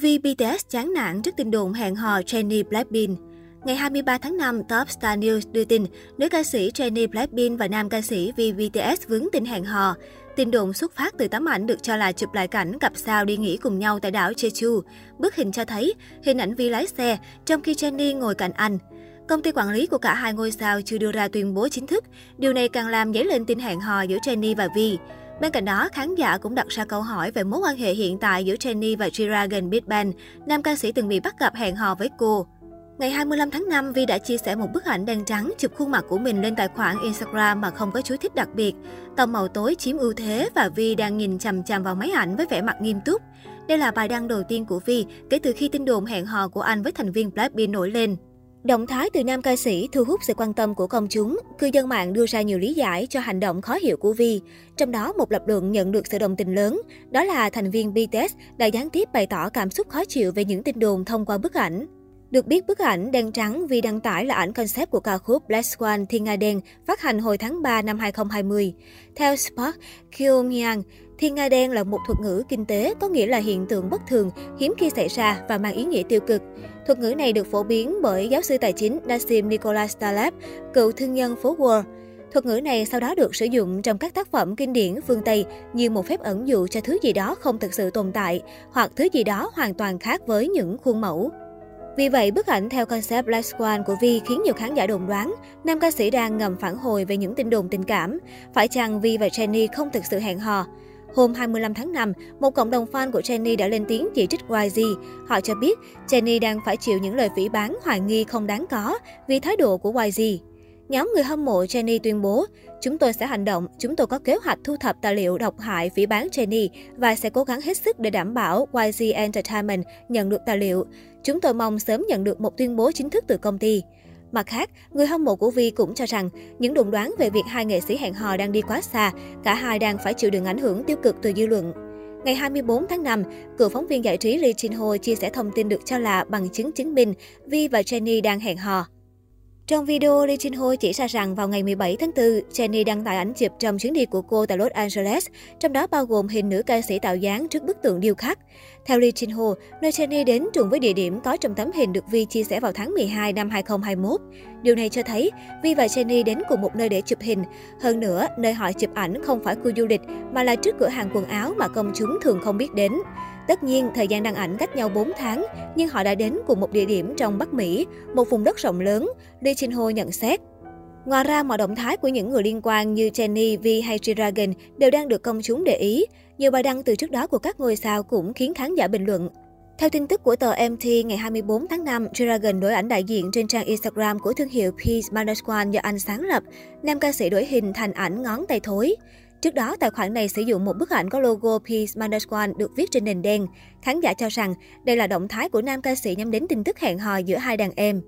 Vì BTS chán nản trước tin đồn hẹn hò Jennie Blackpink. Ngày 23 tháng 5, Top Star News đưa tin nữ ca sĩ Jennie Blackpink và nam ca sĩ V BTS vướng tin hẹn hò. Tin đồn xuất phát từ tấm ảnh được cho là chụp lại cảnh cặp sao đi nghỉ cùng nhau tại đảo Jeju. Bức hình cho thấy hình ảnh Vi lái xe, trong khi Jennie ngồi cạnh anh. Công ty quản lý của cả hai ngôi sao chưa đưa ra tuyên bố chính thức. Điều này càng làm dấy lên tin hẹn hò giữa Jennie và Vi. Bên cạnh đó, khán giả cũng đặt ra câu hỏi về mối quan hệ hiện tại giữa Jennie và G-Dragon Big Bang, nam ca sĩ từng bị bắt gặp hẹn hò với cô. Ngày 25 tháng 5, Vi đã chia sẻ một bức ảnh đen trắng chụp khuôn mặt của mình lên tài khoản Instagram mà không có chú thích đặc biệt. Tông màu tối chiếm ưu thế và Vi đang nhìn chằm chằm vào máy ảnh với vẻ mặt nghiêm túc. Đây là bài đăng đầu tiên của Vi kể từ khi tin đồn hẹn hò của anh với thành viên Blackpink nổi lên. Động thái từ nam ca sĩ thu hút sự quan tâm của công chúng. Cư dân mạng đưa ra nhiều lý giải cho hành động khó hiểu của Vi. Trong đó, một lập luận nhận được sự đồng tình lớn. Đó là thành viên BTS đã gián tiếp bày tỏ cảm xúc khó chịu về những tin đồn thông qua bức ảnh. Được biết bức ảnh đen trắng vì đăng tải là ảnh concept của ca khúc Black Swan Thiên Nga Đen phát hành hồi tháng 3 năm 2020. Theo Spark Kyomyang, Thiên Nga Đen là một thuật ngữ kinh tế có nghĩa là hiện tượng bất thường, hiếm khi xảy ra và mang ý nghĩa tiêu cực. Thuật ngữ này được phổ biến bởi giáo sư tài chính Nassim Nicholas Taleb, cựu thương nhân phố Wall. Thuật ngữ này sau đó được sử dụng trong các tác phẩm kinh điển phương Tây như một phép ẩn dụ cho thứ gì đó không thực sự tồn tại hoặc thứ gì đó hoàn toàn khác với những khuôn mẫu. Vì vậy, bức ảnh theo concept Black Swan của Vi khiến nhiều khán giả đồn đoán nam ca sĩ đang ngầm phản hồi về những tin đồn tình cảm. Phải chăng Vi và Jenny không thực sự hẹn hò? Hôm 25 tháng 5, một cộng đồng fan của Jenny đã lên tiếng chỉ trích YG. Họ cho biết Jenny đang phải chịu những lời phỉ bán hoài nghi không đáng có vì thái độ của YG. Nhóm người hâm mộ Jenny tuyên bố, chúng tôi sẽ hành động, chúng tôi có kế hoạch thu thập tài liệu độc hại phỉ bán Jenny và sẽ cố gắng hết sức để đảm bảo YG Entertainment nhận được tài liệu. Chúng tôi mong sớm nhận được một tuyên bố chính thức từ công ty. Mặt khác, người hâm mộ của Vi cũng cho rằng những đồn đoán về việc hai nghệ sĩ hẹn hò đang đi quá xa, cả hai đang phải chịu đựng ảnh hưởng tiêu cực từ dư luận. Ngày 24 tháng 5, cựu phóng viên giải trí Lee Jin Ho chia sẻ thông tin được cho là bằng chứng chứng minh Vi và Jenny đang hẹn hò. Trong video, Lee Jin Ho chỉ ra rằng vào ngày 17 tháng 4, Jennie đăng tải ảnh chụp trong chuyến đi của cô tại Los Angeles, trong đó bao gồm hình nữ ca sĩ tạo dáng trước bức tượng điêu khắc. Theo Lee Jin Ho, nơi Jennie đến trùng với địa điểm có trong tấm hình được Vi chia sẻ vào tháng 12 năm 2021. Điều này cho thấy Vi và Jennie đến cùng một nơi để chụp hình. Hơn nữa, nơi họ chụp ảnh không phải khu du lịch mà là trước cửa hàng quần áo mà công chúng thường không biết đến. Tất nhiên, thời gian đăng ảnh cách nhau 4 tháng, nhưng họ đã đến cùng một địa điểm trong Bắc Mỹ, một vùng đất rộng lớn, Lee Chin Ho nhận xét. Ngoài ra, mọi động thái của những người liên quan như Jenny V hay Dragon đều đang được công chúng để ý. Nhiều bài đăng từ trước đó của các ngôi sao cũng khiến khán giả bình luận. Theo tin tức của tờ MT ngày 24 tháng 5, Dragon đổi ảnh đại diện trên trang Instagram của thương hiệu Peace Manasquan do anh sáng lập. Nam ca sĩ đổi hình thành ảnh ngón tay thối. Trước đó, tài khoản này sử dụng một bức ảnh có logo Peace Manasquan được viết trên nền đen. Khán giả cho rằng đây là động thái của nam ca sĩ nhắm đến tin tức hẹn hò giữa hai đàn em.